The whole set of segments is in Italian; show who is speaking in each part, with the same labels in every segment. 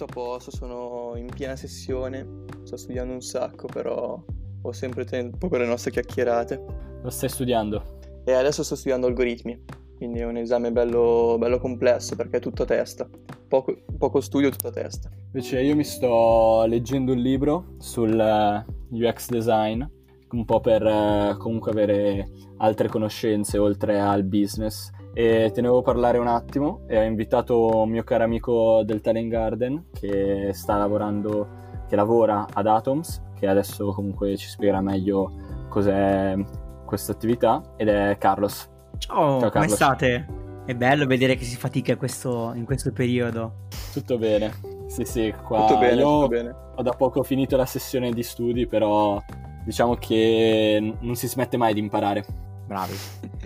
Speaker 1: tutto a posto, sono in piena sessione, sto studiando un sacco, però ho sempre tempo per le nostre chiacchierate.
Speaker 2: Lo stai studiando?
Speaker 1: E adesso sto studiando algoritmi, quindi è un esame bello, bello complesso perché è tutto a testa. Poco, poco studio, tutto a testa.
Speaker 2: Invece io mi sto leggendo un libro sul eh, UX design, un po' per eh, comunque avere altre conoscenze oltre al business e te ne parlare un attimo e ho invitato un mio caro amico del Talent Garden che sta lavorando, che lavora ad Atoms, che adesso comunque ci spiegherà meglio cos'è questa attività ed è Carlos.
Speaker 3: Ciao, Ciao come state? È bello vedere che si fatica questo, in questo periodo.
Speaker 2: Tutto bene, sì sì, qua
Speaker 1: tutto bene,
Speaker 2: io
Speaker 1: tutto bene.
Speaker 2: ho da poco finito la sessione di studi, però diciamo che non si smette mai di imparare.
Speaker 3: Bravi,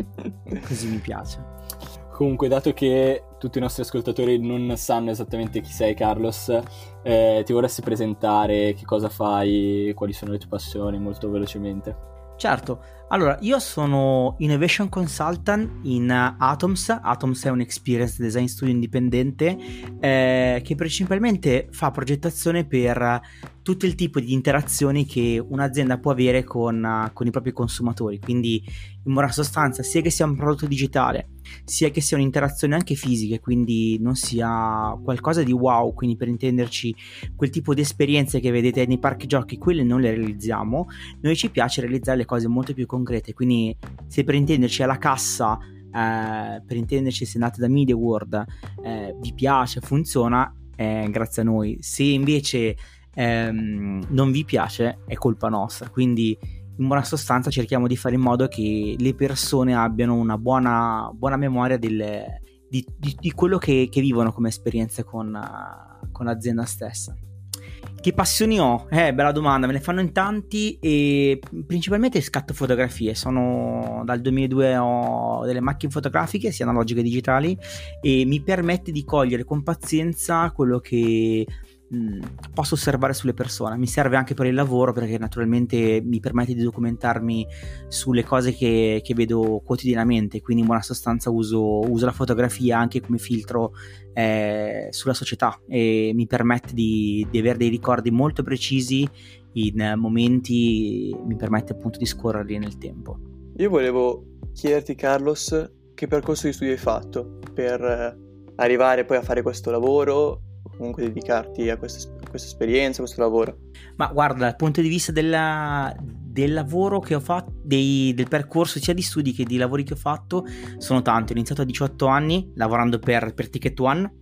Speaker 3: così mi piace.
Speaker 2: Comunque, dato che tutti i nostri ascoltatori non sanno esattamente chi sei, Carlos, eh, ti vorresti presentare, che cosa fai, quali sono le tue passioni, molto velocemente?
Speaker 3: Certo, allora io sono Innovation Consultant in Atoms, Atoms è un experience design studio indipendente eh, che principalmente fa progettazione per tutto il tipo di interazioni che un'azienda può avere con, con, i propri consumatori. Quindi, in buona sostanza, sia che sia un prodotto digitale, sia che sia un'interazione anche fisica, quindi non sia qualcosa di wow. Quindi, per intenderci, quel tipo di esperienze che vedete nei parchi giochi, quelle non le realizziamo. Noi ci piace realizzare le cose molto più concrete. Quindi, se per intenderci alla cassa. Eh, per intenderci se andate da Media World eh, vi piace, funziona, eh, grazie a noi. Se invece ehm, non vi piace è colpa nostra. Quindi in buona sostanza cerchiamo di fare in modo che le persone abbiano una buona, buona memoria del, di, di, di, quello che, che, vivono come esperienze con, con l'azienda stessa. Che passioni ho? Eh, bella domanda, me ne fanno in tanti e principalmente scatto fotografie. Sono dal 2002 ho delle macchine fotografiche, sia analogiche che digitali, e mi permette di cogliere con pazienza quello che Mm, posso osservare sulle persone. Mi serve anche per il lavoro perché naturalmente mi permette di documentarmi sulle cose che, che vedo quotidianamente, quindi in buona sostanza uso, uso la fotografia anche come filtro eh, sulla società e mi permette di, di avere dei ricordi molto precisi in momenti, mi permette appunto di scorrerli nel tempo.
Speaker 1: Io volevo chiederti Carlos che percorso di studio hai fatto per arrivare poi a fare questo lavoro comunque dedicarti a questa, a questa esperienza, a questo lavoro?
Speaker 3: Ma guarda, dal punto di vista della, del lavoro che ho fatto, dei, del percorso sia di studi che di lavori che ho fatto, sono tanti. Ho iniziato a 18 anni lavorando per, per Ticket One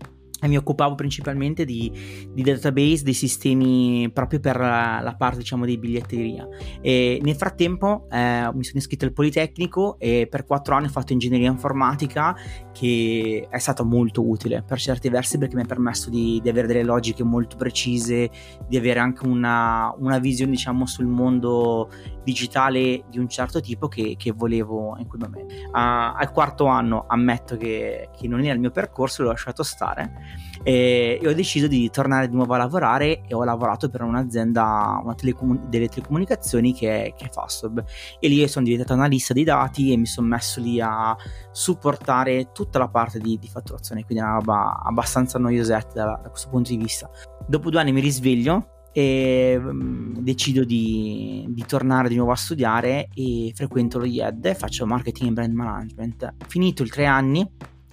Speaker 3: e mi occupavo principalmente di, di, database, dei sistemi proprio per la, la parte diciamo di biglietteria e nel frattempo eh, mi sono iscritto al Politecnico e per quattro anni ho fatto ingegneria informatica che è stato molto utile per certi versi perché mi ha permesso di, di avere delle logiche molto precise, di avere anche una, una visione diciamo sul mondo digitale di un certo tipo che, che volevo in quel momento. Uh, al quarto anno ammetto che, che non era il mio percorso, l'ho lasciato stare e, ho deciso di tornare di nuovo a lavorare e ho lavorato per un'azienda una telecomun- delle telecomunicazioni che è, che è Fastweb e lì sono diventato analista dei dati e mi sono messo lì a supportare tutta la parte di, di fatturazione quindi è una roba abbastanza noiosetta da, da questo punto di vista dopo due anni mi risveglio e um, decido di, di, tornare di nuovo a studiare e frequento lo IED e faccio marketing e brand management. Finito i tre anni,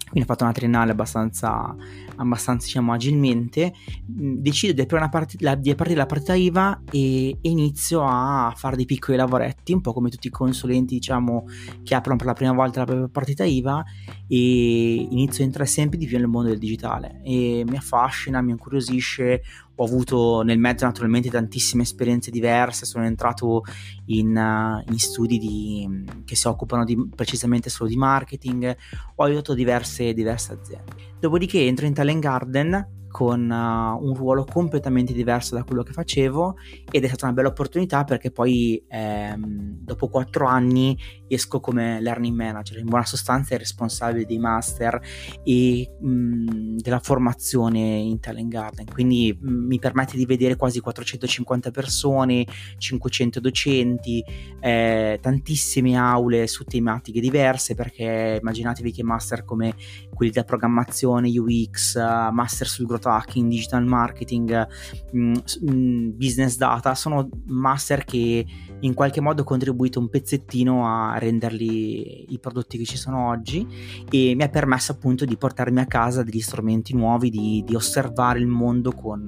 Speaker 3: quindi ho fatto una triennale abbastanza, abbastanza diciamo, agilmente, mm, decido di aprire, part- la, di aprire la partita IVA e, e, inizio a fare dei piccoli lavoretti, un po' come tutti i consulenti diciamo, che aprono per la prima volta la propria partita IVA e inizio a entrare sempre di più nel mondo del digitale. E mi affascina, mi incuriosisce, ho avuto nel mezzo naturalmente tantissime esperienze diverse, sono entrato in, uh, in studi di, che si occupano di, precisamente solo di marketing, ho aiutato diverse, diverse aziende. Dopodiché entro in Talent Garden con uh, un ruolo completamente diverso da quello che facevo ed è stata una bella opportunità perché poi ehm, dopo quattro anni esco come learning manager, in buona sostanza è responsabile dei master e mh, della formazione in Talent Garden, quindi mh, mi permette di vedere quasi 450 persone, 500 docenti, eh, tantissime aule su tematiche diverse perché immaginatevi che master come quelli da programmazione, UX, master sul growth growth hacking, digital marketing, mh, mh, business data, sono master che in qualche modo ho contribuito un pezzettino a renderli i prodotti che ci sono oggi e mi ha permesso appunto di portarmi a casa degli strumenti nuovi, di, di osservare il mondo con,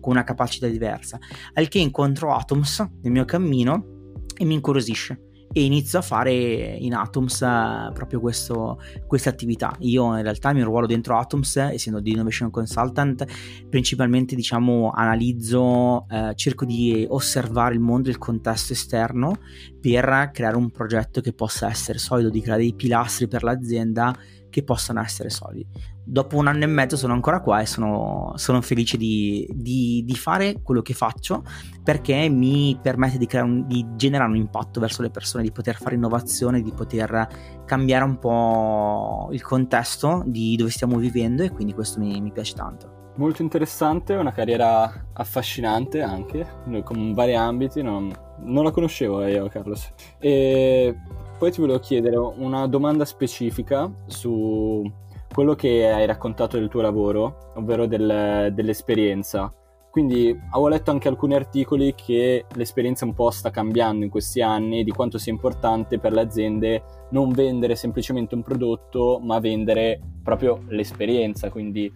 Speaker 3: con una capacità diversa. Al che incontro Atoms nel mio cammino e mi incuriosisce e inizio a fare in Atoms uh, proprio questa attività. Io in realtà il mio ruolo dentro Atoms, essendo di Innovation Consultant, principalmente diciamo analizzo, uh, cerco di osservare il mondo e il contesto esterno per creare un progetto che possa essere solido, di creare dei pilastri per l'azienda che possano essere solidi. Dopo un anno e mezzo sono ancora qua e sono, sono felice di, di, di, fare quello che faccio perché mi permette di, un, di, generare un impatto verso le persone, di poter fare innovazione, di poter cambiare un po' il contesto di dove stiamo vivendo e quindi questo mi, mi piace tanto.
Speaker 2: Molto interessante, una carriera affascinante anche, con vari ambiti, non, non la conoscevo io Carlos. E poi ti volevo chiedere una domanda specifica su quello che hai raccontato del tuo lavoro, ovvero del, dell'esperienza. Quindi avevo letto anche alcuni articoli che l'esperienza un po' sta cambiando in questi anni, di quanto sia importante per le aziende non vendere semplicemente un prodotto, ma vendere proprio l'esperienza. Quindi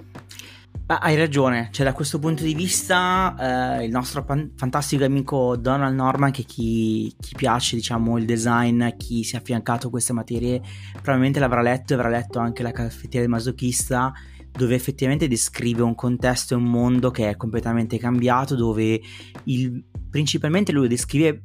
Speaker 3: Ah, hai ragione, cioè da questo punto di vista eh, il nostro pan- fantastico amico Donald Norman, che chi, chi, piace diciamo il design, chi si è affiancato a queste materie, probabilmente l'avrà letto e avrà letto anche la caffettiera del masochista, dove effettivamente descrive un contesto e un mondo che è completamente cambiato, dove il, principalmente lui descrive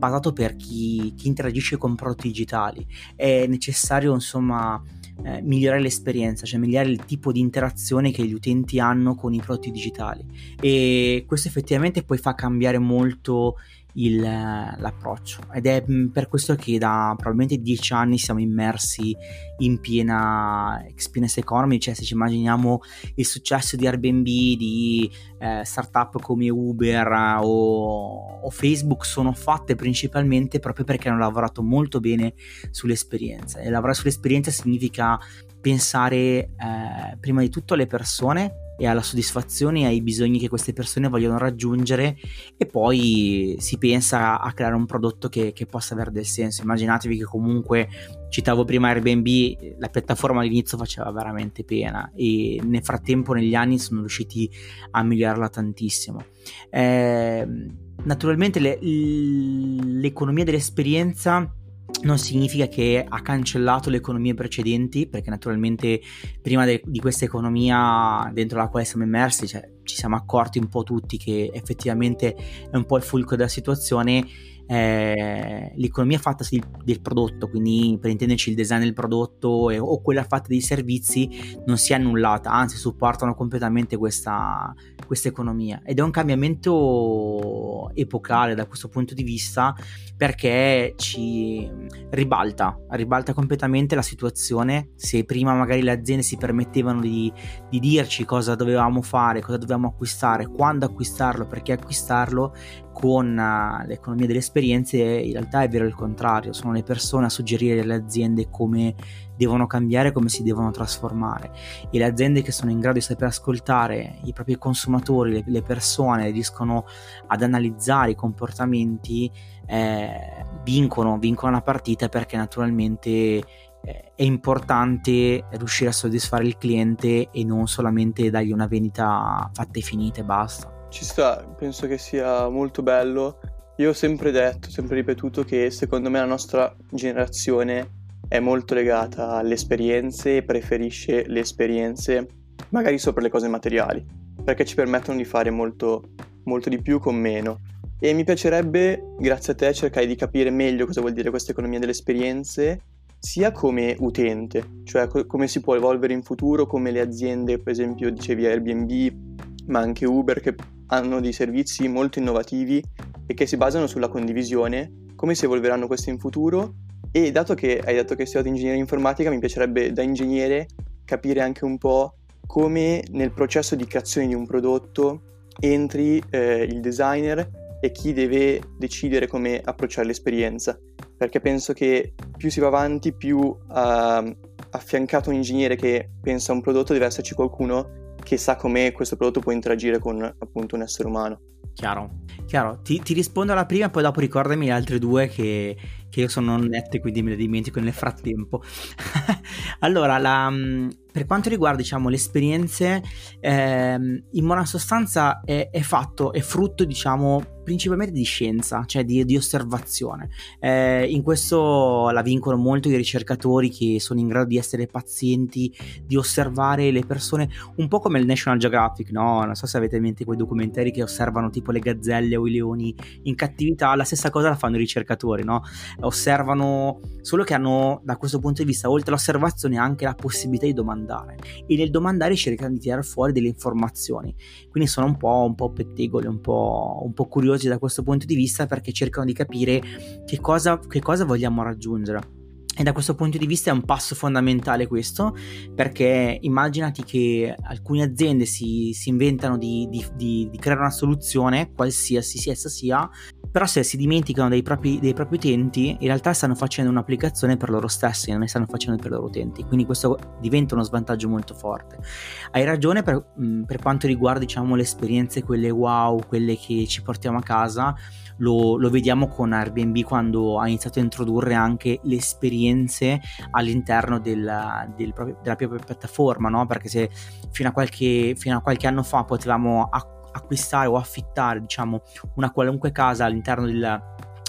Speaker 3: basato per chi, chi interagisce con prodotti digitali. È necessario insomma eh, migliorare l'esperienza, cioè migliorare il tipo di interazione che gli utenti hanno con i prodotti digitali e questo effettivamente poi fa cambiare molto il, l'approccio. Ed è mm, per questo che da probabilmente dieci anni siamo immersi in piena experience economy, cioè se ci immaginiamo il successo di Airbnb, di eh, startup come Uber o, o, Facebook sono fatte principalmente proprio perché hanno lavorato molto bene sull'esperienza. E lavorare sull'esperienza significa pensare eh, prima di tutto alle persone e alla soddisfazione e ai bisogni che queste persone vogliono raggiungere e poi si pensa a creare un prodotto che, che possa avere del senso. Immaginatevi che comunque, citavo prima Airbnb, la piattaforma all'inizio faceva veramente pena e nel frattempo negli anni sono riusciti a migliorarla tantissimo. Eh, naturalmente le, l'economia dell'esperienza non significa che ha cancellato le economie precedenti, perché naturalmente prima de- di questa economia dentro la quale siamo immersi, cioè, ci siamo accorti un po' tutti che effettivamente è un po' il fulcro della situazione eh, l'economia fatta del, del, prodotto, quindi per intenderci il design del prodotto e, o quella fatta dei servizi, non si è annullata, anzi supportano completamente questa, questa economia. Ed è un cambiamento epocale da questo punto di vista perché ci ribalta, ribalta completamente la situazione. Se prima magari le aziende si permettevano di, di dirci cosa dovevamo fare, cosa dovevamo acquistare, quando acquistarlo, perché acquistarlo, con uh, l'economia delle esperienze in realtà è vero il contrario, sono le persone a suggerire alle aziende come devono cambiare, come si devono trasformare e le aziende che sono in grado di saper ascoltare i propri consumatori, le, le persone, riescono ad analizzare i comportamenti, eh, vincono, vincono la partita perché naturalmente eh, è importante riuscire a soddisfare il cliente e non solamente dargli una vendita fatta e finita e basta.
Speaker 1: Ci sta, penso che sia molto bello. Io ho sempre detto, sempre ripetuto che secondo me la nostra generazione è molto legata alle esperienze e preferisce le esperienze magari sopra le cose materiali, perché ci permettono di fare molto, molto di più con meno. E mi piacerebbe, grazie a te, cercare di capire meglio cosa vuol dire questa economia delle esperienze, sia come utente, cioè co- come si può evolvere in futuro, come le aziende, per esempio, dicevi Airbnb, ma anche Uber, che hanno dei servizi molto innovativi e che si basano sulla condivisione, come si evolveranno questi in futuro. E dato che hai detto che hai studiato ingegneria informatica, mi piacerebbe da ingegnere capire anche un po' come nel processo di creazione di un prodotto entri eh, il designer e chi deve decidere come approcciare l'esperienza, perché penso che più si va avanti, più uh, affiancato un ingegnere che pensa a un prodotto deve esserci qualcuno che sa come questo prodotto può interagire con appunto un essere umano.
Speaker 3: Chiaro, chiaro. Ti, ti rispondo alla prima, poi dopo ricordami le altre due che, che io sono nette, quindi me le dimentico nel frattempo. allora, la, per quanto riguarda diciamo, le esperienze, ehm, in buona sostanza è, è, fatto, è frutto diciamo, principalmente di scienza, cioè di, di osservazione. Eh, in questo la vincono molto i ricercatori che sono in grado di essere pazienti, di osservare le persone, un po' come il National Geographic, no? Non so se avete in mente quei documentari che osservano tipo le gazzelle o i leoni in cattività, la stessa cosa la fanno i ricercatori, no? Osservano, solo che hanno da questo punto di vista, oltre all'osservazione, anche la possibilità di domandare e nel domandare cercano di tirare fuori delle informazioni. Quindi sono un po', un po pettegoli, un po', un po' curiosi da questo punto di vista perché cercano di capire che cosa, che cosa vogliamo raggiungere. E da questo punto di vista è un passo fondamentale questo, perché immaginati che alcune aziende si, si inventano di, di, di, di, creare una soluzione, qualsiasi essa sia, però se si dimenticano dei propri, dei propri, utenti, in realtà stanno facendo un'applicazione per loro stessi, non ne stanno facendo per i loro utenti, quindi questo diventa uno svantaggio molto forte. Hai ragione per, per quanto riguarda diciamo, le esperienze, quelle wow, quelle che ci portiamo a casa, lo, lo, vediamo con Airbnb quando ha iniziato a introdurre anche le esperienze all'interno della, del proprio, della propria piattaforma, no? perché se fino a, qualche, fino a qualche anno fa potevamo acquistare o affittare diciamo, una qualunque casa all'interno del,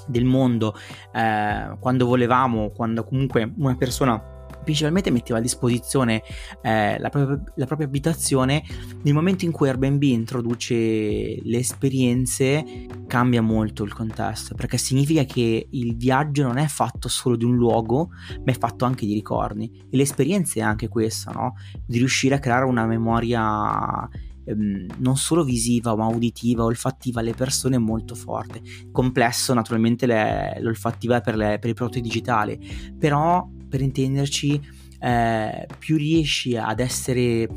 Speaker 3: del mondo eh, quando volevamo, quando comunque una persona principalmente metteva a disposizione eh, la, propria, la, propria, abitazione, nel momento in cui Airbnb introduce le esperienze cambia molto il contesto, perché significa che il viaggio non è fatto solo di un luogo, ma è fatto anche di ricordi. E l'esperienza è anche questa, no? Di riuscire a creare una memoria ehm, non solo visiva ma uditiva, olfattiva alle persone molto forte. Complesso naturalmente le, l'olfattiva per, le, per i prodotti digitali, però per intenderci, eh, più riesci ad essere, eh,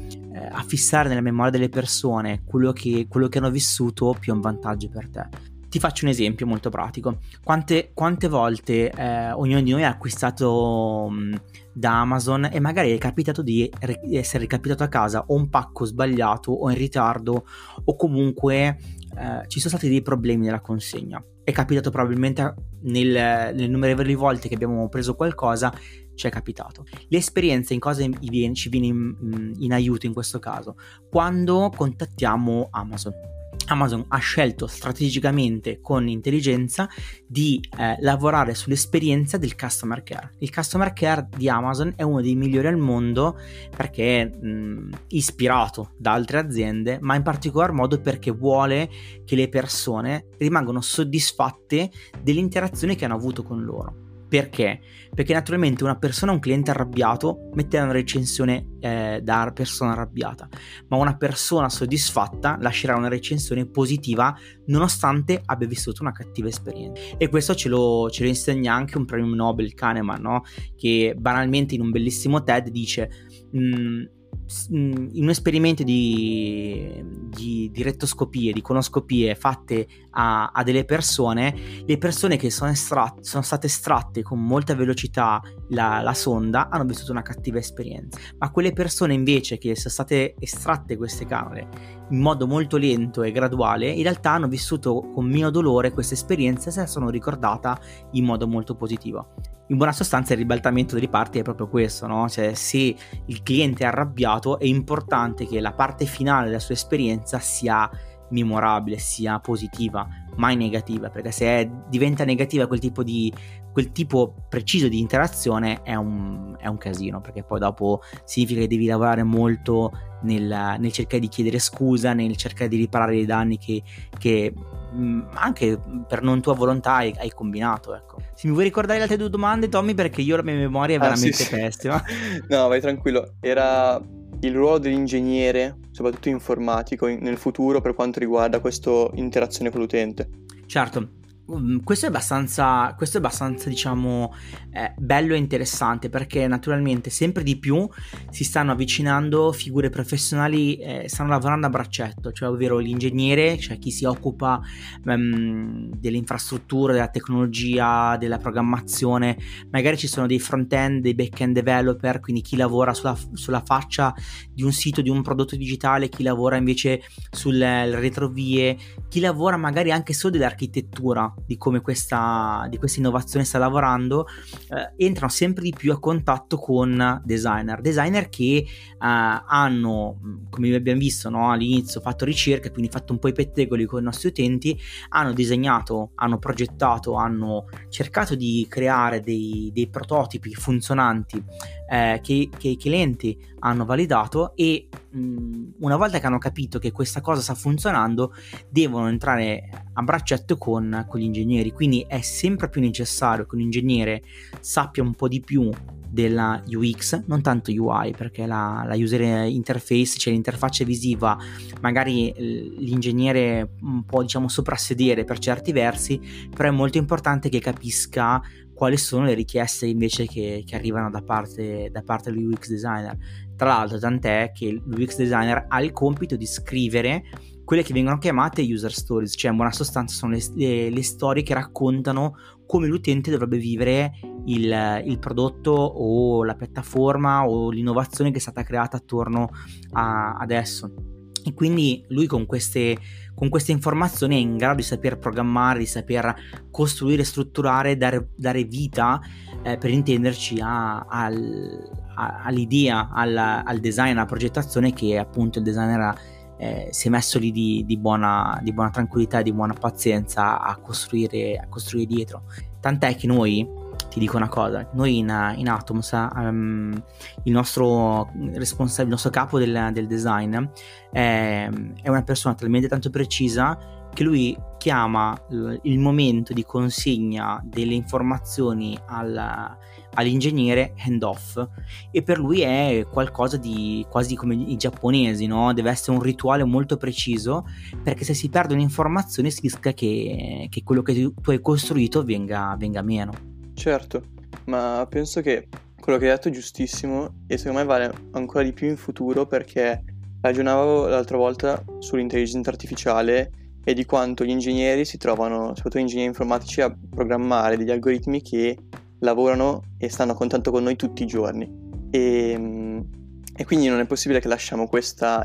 Speaker 3: a fissare nella memoria delle persone quello che, quello che hanno vissuto, più è un vantaggio per te. Ti faccio un esempio molto pratico. Quante, quante volte eh, ognuno di noi ha acquistato mh, mm, da Amazon e magari è capitato di re- essere ricapitato a casa o un pacco sbagliato o in ritardo o comunque eh, ci sono stati dei problemi nella consegna. È capitato probabilmente nel, nelle innumerevoli volte che abbiamo preso qualcosa, ci è capitato. L'esperienza in cosa ci viene in, in aiuto in questo caso? Quando contattiamo Amazon Amazon ha scelto strategicamente con intelligenza di eh, lavorare sull'esperienza del customer care. Il customer care di Amazon è uno dei migliori al mondo perché è mh, ispirato da altre aziende, ma in particolar modo perché vuole che le persone rimangano soddisfatte dell'interazione che hanno avuto con loro. Perché? Perché naturalmente una persona, un cliente arrabbiato, metterà una recensione eh, da persona arrabbiata, ma una persona soddisfatta lascerà una recensione positiva nonostante abbia vissuto una cattiva esperienza. E questo ce lo, ce lo insegna anche un premio Nobel Kahneman, no? che banalmente in un bellissimo TED dice... Mh, in un esperimento di, di, di rettoscopie, di conoscopie fatte a, a, delle persone, le persone che sono, estratte, sono state estratte con molta velocità la, la, sonda hanno vissuto una cattiva esperienza, ma quelle persone invece che sono state estratte queste camere in modo molto lento e graduale, in realtà hanno vissuto con meno dolore questa esperienza e se la sono ricordata in modo molto positivo in buona sostanza il ribaltamento delle parti è proprio questo, no? Cioè se il cliente è arrabbiato è importante che la parte finale della sua esperienza sia memorabile, sia positiva, mai negativa, perché se diventa negativa quel tipo di quel tipo preciso di interazione è un, è un casino, perché poi dopo significa che devi lavorare molto nel, nel cercare di chiedere scusa, nel cercare di riparare i danni che, che mh, anche per non tua volontà hai, hai, combinato. Ecco. Se mi vuoi ricordare le altre due domande, Tommy, perché io la mia memoria è veramente ah, sì, pessima.
Speaker 1: no, vai tranquillo. Era il ruolo dell'ingegnere, soprattutto informatico, in, nel futuro per quanto riguarda questa interazione con l'utente.
Speaker 3: Certo, Mm, questo è abbastanza, questo è abbastanza diciamo, eh, bello e interessante perché naturalmente sempre di più si stanno avvicinando figure professionali, eh, stanno lavorando a braccetto, cioè ovvero l'ingegnere, cioè chi si occupa um, delle infrastrutture, della tecnologia, della programmazione, magari ci sono dei front-end, dei back-end developer, quindi chi lavora sulla, sulla faccia di un sito, di un prodotto digitale, chi lavora invece sulle retrovie, chi lavora magari anche solo dell'architettura di come questa, di questa innovazione sta lavorando, eh, entrano sempre di più a contatto con designer, designer che eh, hanno, come abbiamo visto no, all'inizio, fatto ricerche, quindi fatto un po' i pettegoli con i nostri utenti, hanno disegnato, hanno progettato, hanno cercato di creare dei, dei prototipi funzionanti eh, che, che, i clienti hanno validato e mh, una volta che hanno capito che questa cosa sta funzionando devono entrare a braccetto con, con gli ingegneri. Quindi è sempre più necessario che un ingegnere sappia un po' di più della UX, non tanto UI, perché la, la, user interface, cioè l'interfaccia visiva, magari l'ingegnere può diciamo soprassedere per certi versi, però è molto importante che capisca quali sono le richieste invece che, che arrivano da parte, da parte dell'UX designer. Tra l'altro, tant'è che l'UX designer ha il compito di scrivere quelle che vengono chiamate user stories, cioè in buona sostanza sono le, le, le storie che raccontano come l'utente dovrebbe vivere il, il, prodotto o la piattaforma o l'innovazione che è stata creata attorno a adesso. E quindi lui con queste, con queste, informazioni è in grado di saper programmare, di saper costruire, strutturare, dare, dare vita, eh, per intenderci, a, al, a, all'idea, al, al, design, alla progettazione che appunto il designer eh, si è messo lì di, di, buona, di, buona, tranquillità di buona pazienza a costruire, a costruire dietro. Tant'è che noi ti dico una cosa, noi in, in Atoms um, il nostro responsabile, il nostro capo del, del design è, è, una persona talmente tanto precisa che lui chiama il momento di consegna delle informazioni al, all'ingegnere handoff e per lui è qualcosa di quasi come i giapponesi, no? deve essere un rituale molto preciso perché se si perde un'informazione si rischia che, che quello che tu hai costruito venga, venga meno.
Speaker 1: Certo, ma penso che quello che hai detto è giustissimo e secondo me vale ancora di più in futuro perché ragionavo l'altra volta sull'intelligenza artificiale e di quanto gli ingegneri si trovano, soprattutto gli ingegneri informatici, a programmare degli algoritmi che lavorano e stanno a contatto con noi tutti i giorni. E, e quindi non è possibile che lasciamo questa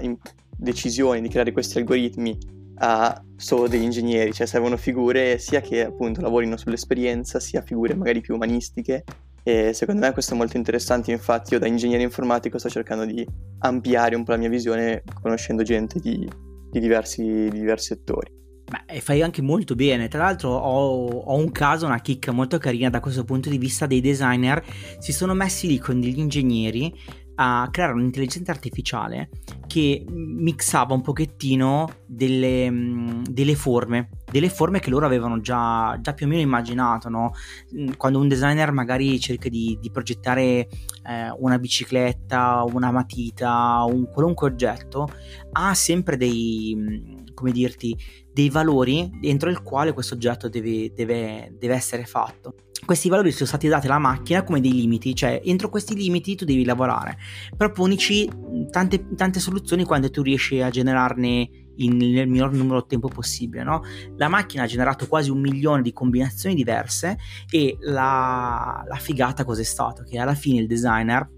Speaker 1: decisione di creare questi algoritmi a solo degli ingegneri, cioè servono figure sia che appunto lavorino sull'esperienza, sia figure magari più umanistiche e secondo me questo è molto interessante, infatti io da ingegnere informatico sto cercando di ampliare un po' la mia visione conoscendo gente di, di, diversi, di diversi settori.
Speaker 3: Beh, fai anche molto bene. Tra l'altro, ho, ho, un caso, una chicca molto carina da questo punto di vista. Dei designer si sono messi lì con degli ingegneri a creare un'intelligenza artificiale che mixava un pochettino delle, mm, delle forme, delle forme che loro avevano già, già, più o meno immaginato, no? Mm, quando un designer magari cerca di, di progettare eh, una bicicletta, una matita, un qualunque oggetto, ha sempre dei, mm, come dirti, dei valori entro il quale questo oggetto deve, deve, deve essere fatto questi valori sono stati dati alla macchina come dei limiti, cioè entro questi limiti tu devi lavorare. Proponici tante, tante soluzioni quando tu riesci a generarne in, nel minor numero di tempo possibile. No? La macchina ha generato quasi un milione di combinazioni diverse e la, la figata cos'è stato? Che alla fine il designer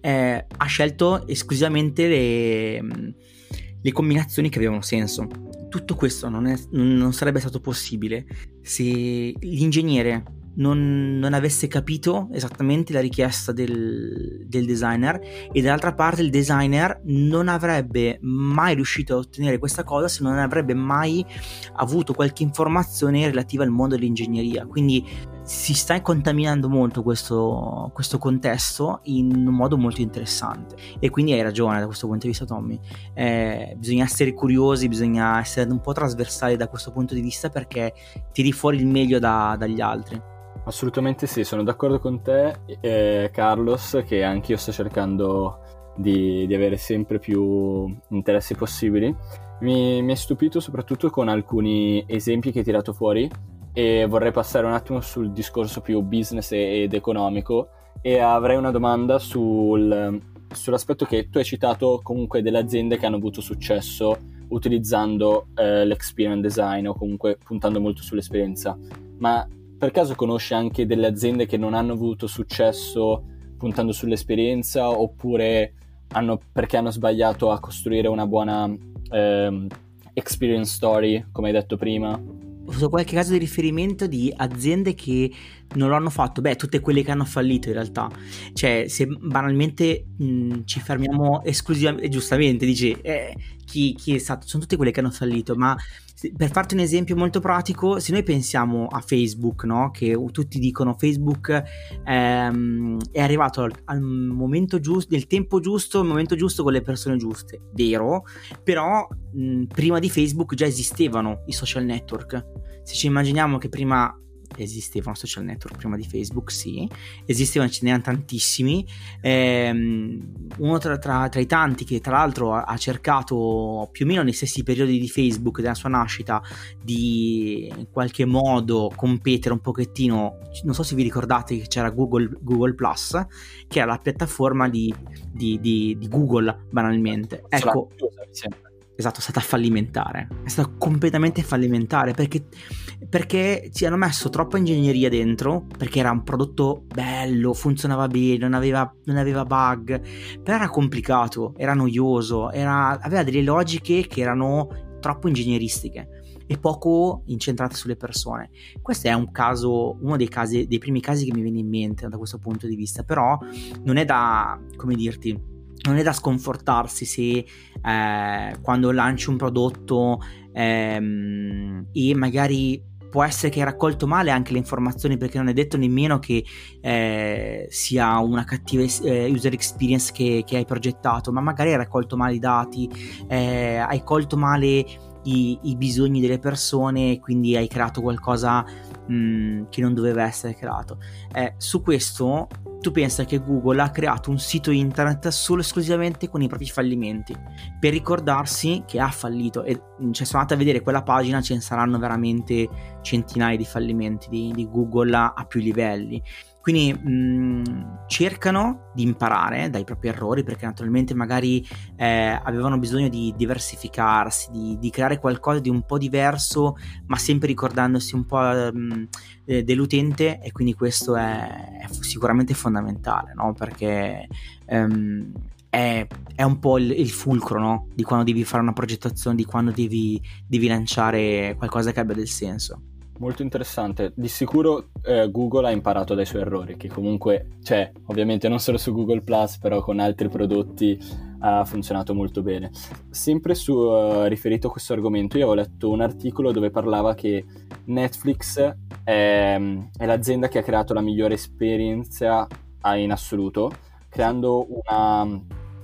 Speaker 3: eh, ha scelto esclusivamente le, le combinazioni che avevano senso. Tutto questo non, è, non sarebbe stato possibile se l'ingegnere non, non, avesse capito esattamente la richiesta del, del, designer e dall'altra parte il designer non avrebbe mai riuscito a ottenere questa cosa se non avrebbe mai avuto qualche informazione relativa al mondo dell'ingegneria. Quindi si sta contaminando molto questo, questo contesto in un modo molto interessante. E quindi hai ragione da questo punto di vista Tommy. Eh, bisogna essere curiosi bisogna essere un po' trasversali da questo punto di vista perché tiri fuori il meglio da, dagli altri
Speaker 2: Assolutamente sì, sono d'accordo con te, eh, Carlos, che anch'io sto cercando di, di, avere sempre più interessi possibili. Mi, mi è stupito soprattutto con alcuni esempi che hai tirato fuori e vorrei passare un attimo sul discorso più business ed economico e avrei una domanda sul, sull'aspetto che tu hai citato comunque delle aziende che hanno avuto successo utilizzando eh, l'experience design o comunque puntando molto sull'esperienza, ma per caso conosci anche delle aziende che non hanno avuto successo puntando sull'esperienza oppure hanno, perché hanno sbagliato a costruire una buona eh, experience story, come hai detto prima?
Speaker 3: Ho qualche caso di riferimento di aziende che non lo hanno fatto, beh, tutte quelle che hanno fallito in realtà. Cioè, se banalmente mh, ci fermiamo esclusivamente, giustamente, dici, eh, chi, chi, è stato, sono tutte quelle che hanno fallito, ma per farti un esempio molto pratico, se noi pensiamo a Facebook, no? che tutti dicono Facebook ehm, è arrivato al, al, momento giusto, nel tempo giusto, al momento giusto con le persone giuste, vero, però mh, prima di Facebook già esistevano i social network. Se ci immaginiamo che prima esistevano social network prima di Facebook, sì, esistevano, ce n'erano tantissimi. Ehm, uno tra, tra, tra, i tanti che tra l'altro ha, ha, cercato più o meno nei stessi periodi di Facebook della sua nascita di in qualche modo competere un pochettino, non so se vi ricordate che c'era Google, Google Plus, che era la piattaforma di, di, di, di Google banalmente. Ecco, esatto, è stata fallimentare. È stata completamente fallimentare perché, perché ci hanno messo troppa ingegneria dentro, perché era un prodotto bello, funzionava bene, non aveva, non aveva bug, però era complicato, era noioso, era, aveva delle logiche che erano troppo ingegneristiche e poco incentrate sulle persone. Questo è un caso, uno dei, casi, dei primi casi che mi viene in mente da questo punto di vista, però non è da, come dirti, non è da sconfortarsi se eh, quando lanci un prodotto ehm, e magari può essere che hai raccolto male anche le informazioni perché non è detto nemmeno che eh, sia una cattiva eh, user experience che, che, hai progettato, ma magari hai raccolto male i dati, eh, hai colto male i, i, bisogni delle persone e quindi hai creato qualcosa mh, che non doveva essere creato. Eh, su questo tu pensa che Google ha creato un sito internet solo e esclusivamente con i propri fallimenti. Per ricordarsi che ha fallito e cioè, se andate a vedere quella pagina ce ne saranno veramente centinaia di fallimenti di, di Google a, a più livelli quindi mh, mm, cercano di imparare dai propri errori perché naturalmente magari eh, avevano bisogno di diversificarsi, di, di, creare qualcosa di un po' diverso, ma sempre ricordandosi un po' mh, mm, dell'utente e quindi questo è, è sicuramente fondamentale, no? perché um, è, è, un po' il, il fulcro no? di quando devi fare una progettazione, di quando devi, devi lanciare qualcosa che abbia del senso
Speaker 2: molto interessante. Di sicuro eh, Google ha imparato dai suoi errori, che comunque c'è, ovviamente non solo su Google Plus, però con altri prodotti ha funzionato molto bene. Sempre su, uh, riferito a questo argomento, io avevo letto un articolo dove parlava che Netflix è, è l'azienda che ha creato la migliore esperienza in assoluto, creando una,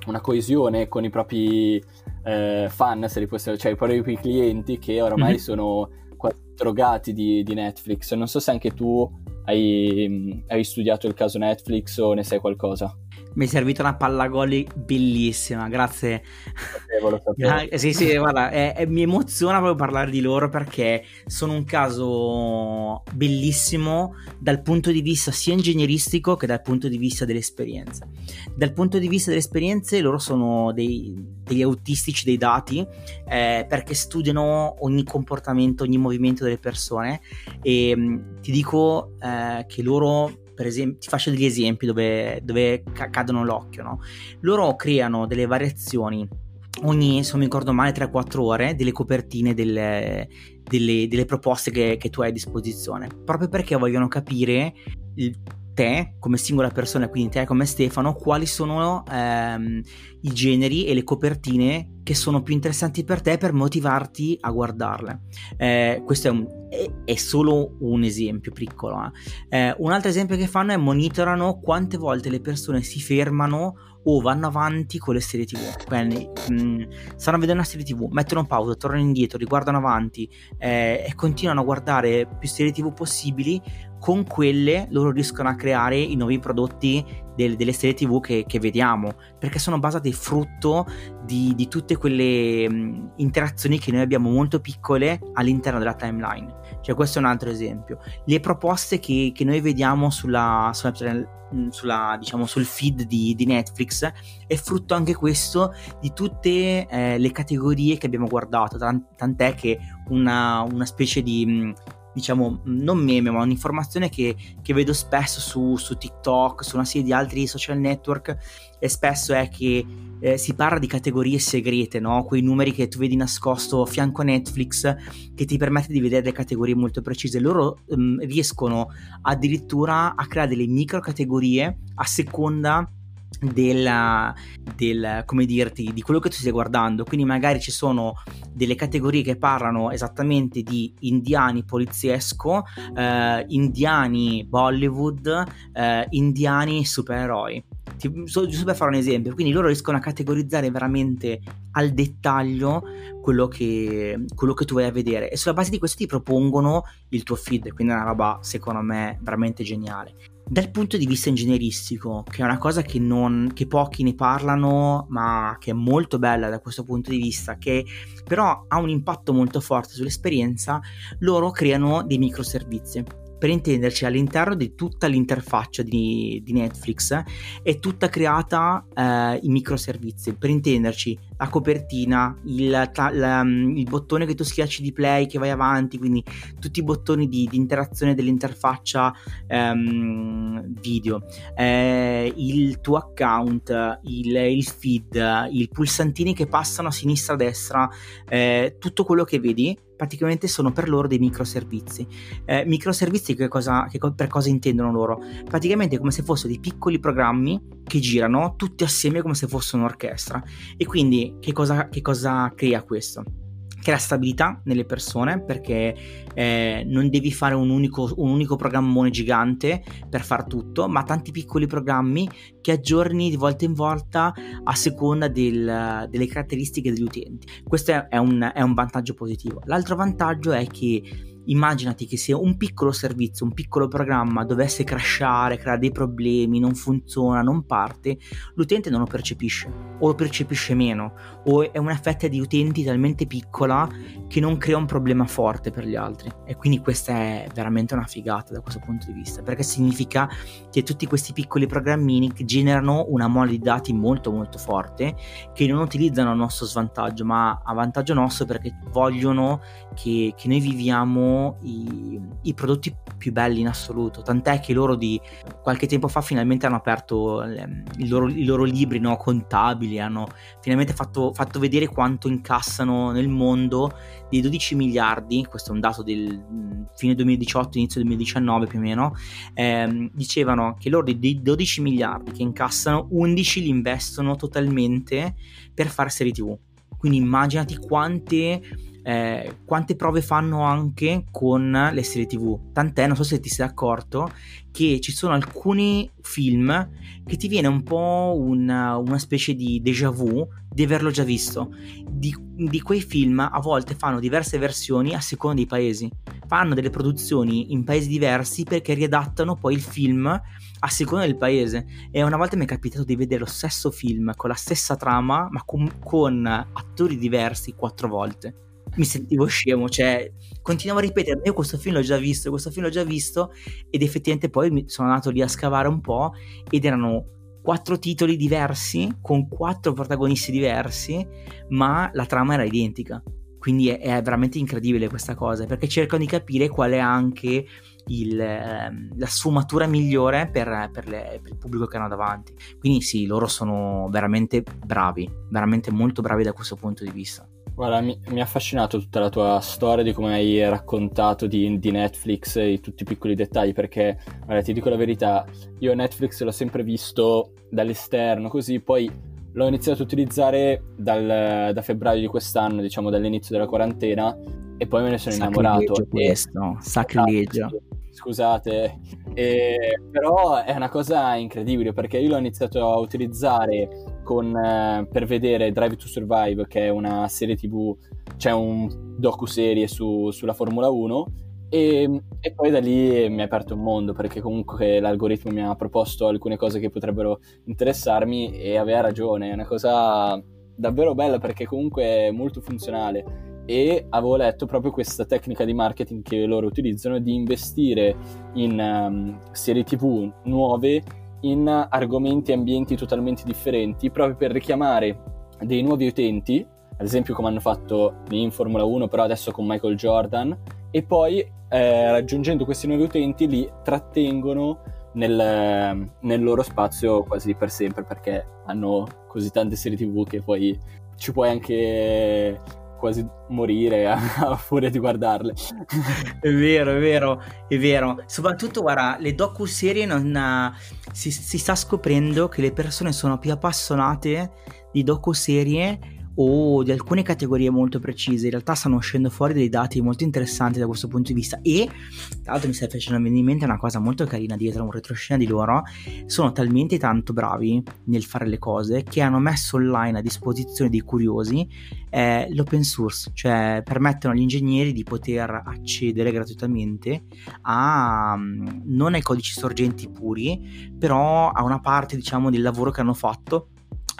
Speaker 2: una coesione con i propri eh, fan, se li possiamo, cioè i propri clienti che oramai mm-hmm. sono drogati di, di, Netflix. Non so se anche tu hai, hai, studiato il caso Netflix o ne sai qualcosa.
Speaker 3: Mi è servita una palla gol bellissima, grazie.
Speaker 2: Sapevo.
Speaker 3: sì, sì, guarda, è, è, mi emoziona proprio parlare di loro perché sono un caso bellissimo dal punto di vista sia ingegneristico che dal punto di vista dell'esperienza. Dal punto di vista delle esperienze, loro sono dei, degli autistici dei dati eh, perché studiano ogni comportamento, ogni movimento delle persone e mh, ti dico eh, che loro per esempio, ti faccio degli esempi dove, dove cadono l'occhio, no? Loro creano delle variazioni ogni, se non mi ricordo male, 3-4 ore delle copertine delle, delle, delle proposte che, che, tu hai a disposizione, proprio perché vogliono capire il, te come singola persona, quindi te come Stefano, quali sono ehm, i generi e le copertine che sono più interessanti per te per motivarti a guardarle. Eh, questo è, un, è, è, solo un esempio piccolo. Eh. Eh, un altro esempio che fanno è monitorano quante volte le persone si fermano o vanno avanti con le serie tv. Quindi mh, mm, stanno vedendo una serie tv, mettono pausa, tornano indietro, riguardano avanti eh, e continuano a guardare più serie tv possibili. Con quelle loro riescono a creare i nuovi prodotti del, delle serie tv che, che, vediamo, perché sono basate frutto di, di tutte quelle mh, interazioni che noi abbiamo molto piccole all'interno della timeline. Cioè, questo è un altro esempio. Le proposte che, che noi vediamo sulla, sulla, sulla, diciamo, sul feed di, di, Netflix è frutto anche questo di tutte eh, le categorie che abbiamo guardato. Tant'è che una, una specie di. Mh, diciamo, non meme, ma un'informazione che, che vedo spesso su, su, TikTok, su una serie di altri social network, e spesso è che eh, si parla di categorie segrete, no? Quei numeri che tu vedi nascosto a fianco a Netflix, che ti permette di vedere le categorie molto precise. Loro um, riescono addirittura a creare delle micro categorie a seconda della, del, come dirti, di quello che tu stai guardando. Quindi magari ci sono delle categorie che parlano esattamente di indiani poliziesco, eh, indiani Bollywood, eh, indiani supereroi. giusto per fare un esempio, quindi loro riescono a categorizzare veramente al dettaglio quello che, quello che tu vai a vedere e sulla base di questo ti propongono il tuo feed, quindi è una roba secondo me veramente geniale. Dal punto di vista ingegneristico, che è una cosa che, non, che pochi ne parlano, ma che è molto bella da questo punto di vista, che però ha un impatto molto forte sull'esperienza, loro creano dei microservizi. Per intenderci all'interno di tutta l'interfaccia di, di Netflix è tutta creata eh, in microservizi. Per intenderci la copertina il, la, la, il, bottone che tu schiacci di play che vai avanti quindi tutti i bottoni di, di interazione dell'interfaccia ehm, video eh, il tuo account il, il, feed i pulsantini che passano a sinistra a destra eh, tutto quello che vedi praticamente sono per loro dei microservizi. Eh, microservizi che cosa, che, per cosa intendono loro? Praticamente come se fossero dei piccoli programmi che girano tutti assieme come se fosse un'orchestra. E quindi che cosa, che cosa crea questo? crea stabilità nelle persone perché eh, non devi fare un unico, un unico programmone gigante per far tutto, ma tanti piccoli programmi che aggiorni di volta in volta a seconda del, delle caratteristiche degli utenti. Questo è un, è un vantaggio positivo. L'altro vantaggio è che immaginati che se un piccolo servizio, un piccolo programma dovesse crashare, creare dei problemi, non funziona, non parte, l'utente non lo percepisce o lo percepisce meno o è una fetta di utenti talmente piccola che non crea un problema forte per gli altri e quindi questa è veramente una figata da questo punto di vista perché significa che tutti questi piccoli programmini generano una mole di dati molto molto forte che non utilizzano a nostro svantaggio ma a vantaggio nostro perché vogliono che, che noi viviamo i, i, prodotti più belli in assoluto. Tant'è che loro di qualche tempo fa finalmente hanno aperto le, i, loro, i, loro, libri no, contabili, hanno finalmente fatto, fatto, vedere quanto incassano nel mondo dei 12 miliardi, questo è un dato del fine 2018, inizio 2019 più o meno, ehm, dicevano che loro dei 12 miliardi che incassano, 11 li investono totalmente per fare serie TV. Quindi immaginati quante eh, quante prove fanno anche con le serie tv. Tant'è, non so se ti sei accorto, che ci sono alcuni film che ti viene un po' una, una specie di déjà vu di averlo già visto. Di, di, quei film a volte fanno diverse versioni a seconda dei paesi. Fanno delle produzioni in paesi diversi perché riadattano poi il film a seconda del paese. E una volta mi è capitato di vedere lo stesso film con la stessa trama, ma con, con attori diversi quattro volte mi sentivo scemo, cioè continuavo a ripetere, io questo film l'ho già visto, questo film l'ho già visto ed effettivamente poi sono andato lì a scavare un po' ed erano quattro titoli diversi con quattro protagonisti diversi, ma la trama era identica. Quindi è, è veramente incredibile questa cosa, perché cercano di capire qual è anche il, ehm, la sfumatura migliore per, per, le, per, il pubblico che hanno davanti. Quindi sì, loro sono veramente bravi, veramente molto bravi da questo punto di vista.
Speaker 2: Guarda, mi, mi ha affascinato tutta la tua storia di come hai raccontato di, di, Netflix e tutti i piccoli dettagli, perché, guarda, ti dico la verità, io Netflix l'ho sempre visto dall'esterno, così poi l'ho iniziato a utilizzare dal, da febbraio di quest'anno, diciamo dall'inizio della quarantena, e poi me ne sono innamorato.
Speaker 3: questo, sacrilegio.
Speaker 2: Scusate, e, però è una cosa incredibile perché io l'ho iniziato a utilizzare con, eh, per vedere Drive to Survive, che è una serie tv, c'è un docu-serie su, sulla Formula 1, e, e, poi da lì mi ha aperto un mondo, perché comunque l'algoritmo mi ha proposto alcune cose che potrebbero interessarmi e aveva ragione, è una cosa davvero bella perché comunque è molto funzionale. E avevo letto proprio questa tecnica di marketing che loro utilizzano di investire in um, serie tv nuove in argomenti e ambienti totalmente differenti proprio per richiamare dei nuovi utenti ad esempio come hanno fatto in Formula 1 però adesso con Michael Jordan e poi eh, raggiungendo questi nuovi utenti li trattengono nel, nel, loro spazio quasi per sempre perché hanno così tante serie tv che poi ci puoi anche quasi morire a, a furia di guardarle.
Speaker 3: è vero, è vero, è vero. Soprattutto, guarda, le docu-serie non, uh, si, si sta scoprendo che le persone sono più appassionate di docu-serie o di alcune categorie molto precise. In realtà stanno uscendo fuori dei dati molto interessanti da questo punto di vista e tra l'altro mi stai facendo venire in mente una cosa molto carina dietro un retroscena di loro. Sono talmente tanto bravi nel fare le cose che hanno messo online a disposizione dei curiosi eh, l'open source, cioè permettono agli ingegneri di poter accedere gratuitamente a non ai codici sorgenti puri, però a una parte diciamo del lavoro che hanno fatto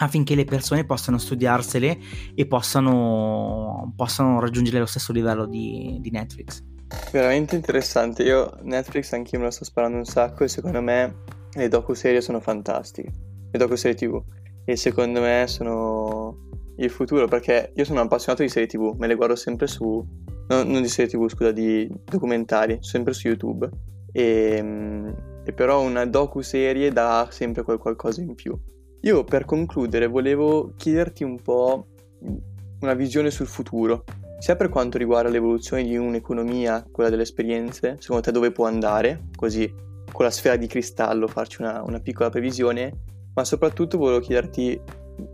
Speaker 3: affinché le persone possano studiarsele e possano, possano raggiungere lo stesso livello di, di, Netflix.
Speaker 1: Veramente interessante, io Netflix anch'io me la sto sparando un sacco e secondo me le docu-serie sono fantastiche, le docu-serie tv e secondo me sono il futuro perché io sono appassionato di serie tv, me le guardo sempre su, no, non di serie tv scusa, di documentari, sempre su YouTube e, e però una docu-serie dà sempre quel qualcosa in più. Io per concludere volevo chiederti un po' una visione sul futuro, sia per quanto riguarda l'evoluzione di un'economia, quella delle esperienze, secondo te dove può andare, così con la sfera di cristallo farci una, una piccola previsione, ma soprattutto volevo chiederti,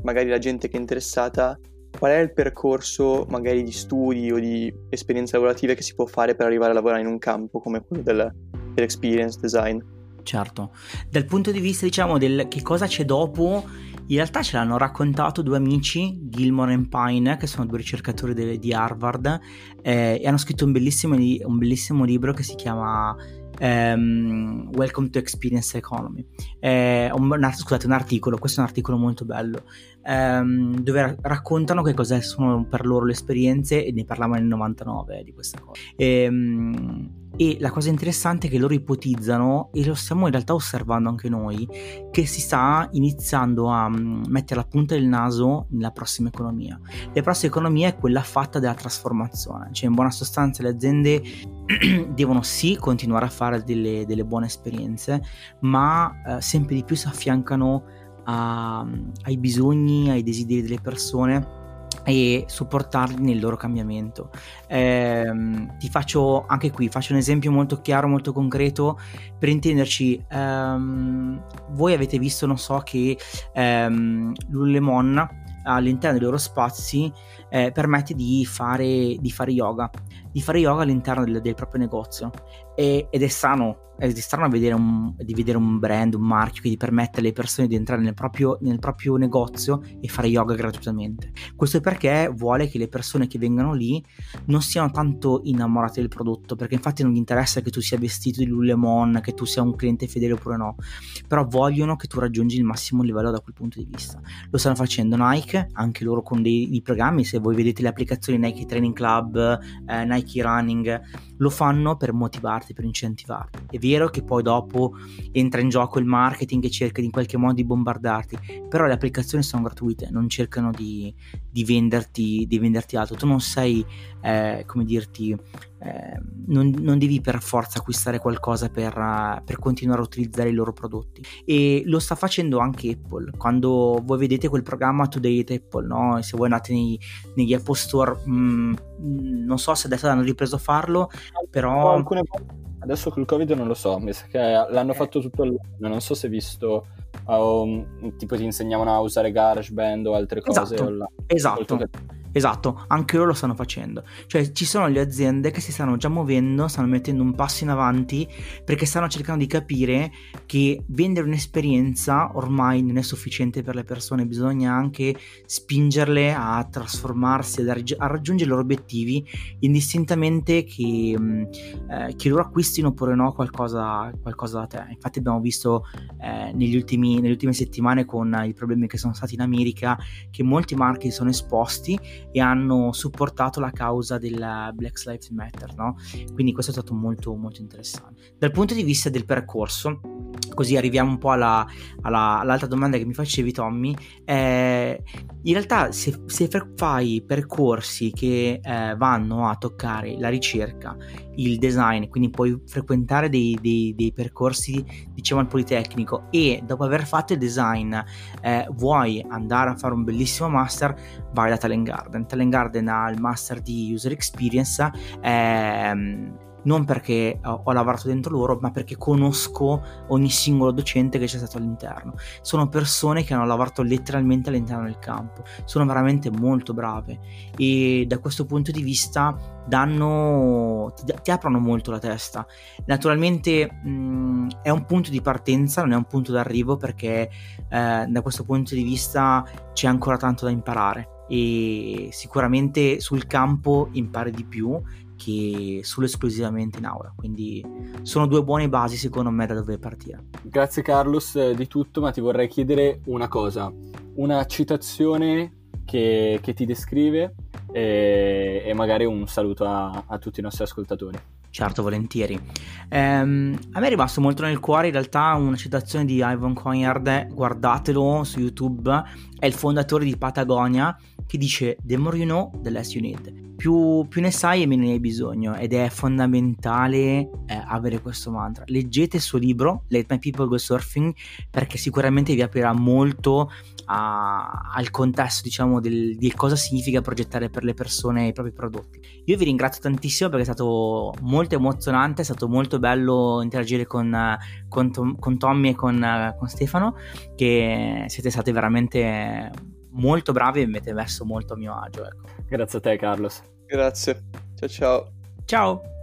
Speaker 1: magari la gente che è interessata, qual è il percorso magari di studi o di esperienze lavorative che si può fare per arrivare a lavorare in un campo come quello del, dell'experience design
Speaker 3: certo. Dal punto di vista, diciamo, del che cosa c'è dopo, in realtà ce l'hanno raccontato due amici, Gilmore e Pine, che sono due ricercatori de- di Harvard, eh, e hanno scritto un bellissimo, un bellissimo libro che si chiama Um, Welcome to Experience Economy. Eh, un, scusate, un articolo, questo è un articolo molto bello, um, dove raccontano che cosa sono per loro le esperienze e ne parlavano nel 99 di questa cosa. E, um, e la cosa interessante è che loro ipotizzano, e lo stiamo in realtà osservando anche noi, che si sta iniziando a mm, mettere la punta del naso nella prossima economia. La prossima economia è quella fatta della trasformazione, cioè in buona sostanza le aziende devono sì continuare a fare delle, delle buone esperienze, ma eh, sempre di più si affiancano a, ai bisogni, ai desideri delle persone e supportarli nel loro cambiamento. Eh, ti faccio anche qui, faccio un esempio molto chiaro, molto concreto per intenderci. Ehm, voi avete visto, non so, che ehm, Lululemon all'interno dei loro spazi eh, permette di fare, di fare yoga, di fare yoga all'interno del, del proprio negozio e, ed è sano è strano vedere un, di vedere un brand, un marchio che ti permette alle persone di entrare nel proprio, nel proprio, negozio e fare yoga gratuitamente. Questo perché vuole che le persone che vengano lì non siano tanto innamorate del prodotto, perché infatti non gli interessa che tu sia vestito di Lulemon, che tu sia un cliente fedele oppure no, però vogliono che tu raggiungi il massimo livello da quel punto di vista. Lo stanno facendo Nike, anche loro con dei, dei programmi, se voi vedete le applicazioni Nike Training Club, eh, Nike Running, lo fanno per motivarti, per incentivarti. È vero che poi dopo entra in gioco il marketing e cerca in qualche modo di bombardarti, però le applicazioni sono gratuite, non cercano di, di, venderti, di venderti, altro. Tu non sei, eh, come dirti, eh, non, non, devi per forza acquistare qualcosa per, uh, per, continuare a utilizzare i loro prodotti. E lo sta facendo anche Apple. Quando voi vedete quel programma Today at Apple, no? se voi andate nei, negli Apple Store, mh, mm, non so se adesso hanno ripreso a farlo, però...
Speaker 2: Alcune Adesso col Covid non lo so, mi sa che l'hanno eh. fatto tutto online, non so se hai visto um, tipo ti insegnavano a usare GarageBand o altre cose
Speaker 3: esatto. Esatto. Esatto, anche loro lo stanno facendo. Cioè ci sono le aziende che si stanno già muovendo, stanno mettendo un passo in avanti perché stanno cercando di capire che vendere un'esperienza ormai non è sufficiente per le persone, bisogna anche spingerle a trasformarsi, a, raggi- a raggiungere i loro obiettivi indistintamente che, mm, eh, che loro acquistino oppure no qualcosa, qualcosa, da te. Infatti abbiamo visto eh, negli ultimi, nelle ultime settimane con i problemi che sono stati in America che molti marchi sono esposti e hanno supportato la causa del Black Lives Matter, no? Quindi questo è stato molto molto interessante. Dal punto di vista del percorso, così arriviamo un po' alla, alla, all'altra domanda che mi facevi Tommy, eh, in realtà se, se, fai percorsi che eh, vanno a toccare la ricerca, il design, quindi puoi frequentare dei, dei, dei percorsi diciamo al Politecnico e dopo aver fatto il design eh, vuoi andare a fare un bellissimo master, vai da Talent Garden. Talent Garden ha il master di user experience. Ehm, non perché ho lavorato dentro loro, ma perché conosco ogni singolo docente che c'è stato all'interno. Sono persone che hanno lavorato letteralmente all'interno del campo, sono veramente molto brave e da questo punto di vista danno, ti, ti aprono molto la testa. Naturalmente mh, è un punto di partenza, non è un punto d'arrivo perché eh, da questo punto di vista c'è ancora tanto da imparare e sicuramente sul campo impari di più che solo esclusivamente in aula. Quindi sono due buone basi secondo me da dove partire.
Speaker 2: Grazie Carlos eh, di tutto, ma ti vorrei chiedere una cosa, una citazione che, che ti descrive e, e, magari un saluto a, a tutti i nostri ascoltatori.
Speaker 3: Certo, volentieri. Ehm, a me è rimasto molto nel cuore in realtà una citazione di Ivan Coinard, guardatelo su YouTube, è il fondatore di Patagonia che dice The more you know, the less you need più, più, ne sai e meno ne hai bisogno ed è fondamentale eh, avere questo mantra. Leggete il suo libro, Let My People Go Surfing, perché sicuramente vi aprirà molto a, al contesto, diciamo, del, di cosa significa progettare per le persone i propri prodotti. Io vi ringrazio tantissimo perché è stato molto emozionante, è stato molto bello interagire con, con, Tom, con Tommy e con, con Stefano, che siete stati veramente molto bravi e mi avete messo molto a mio agio. Ecco.
Speaker 2: Grazie a te Carlos.
Speaker 1: Grazie. Ciao ciao.
Speaker 3: Ciao.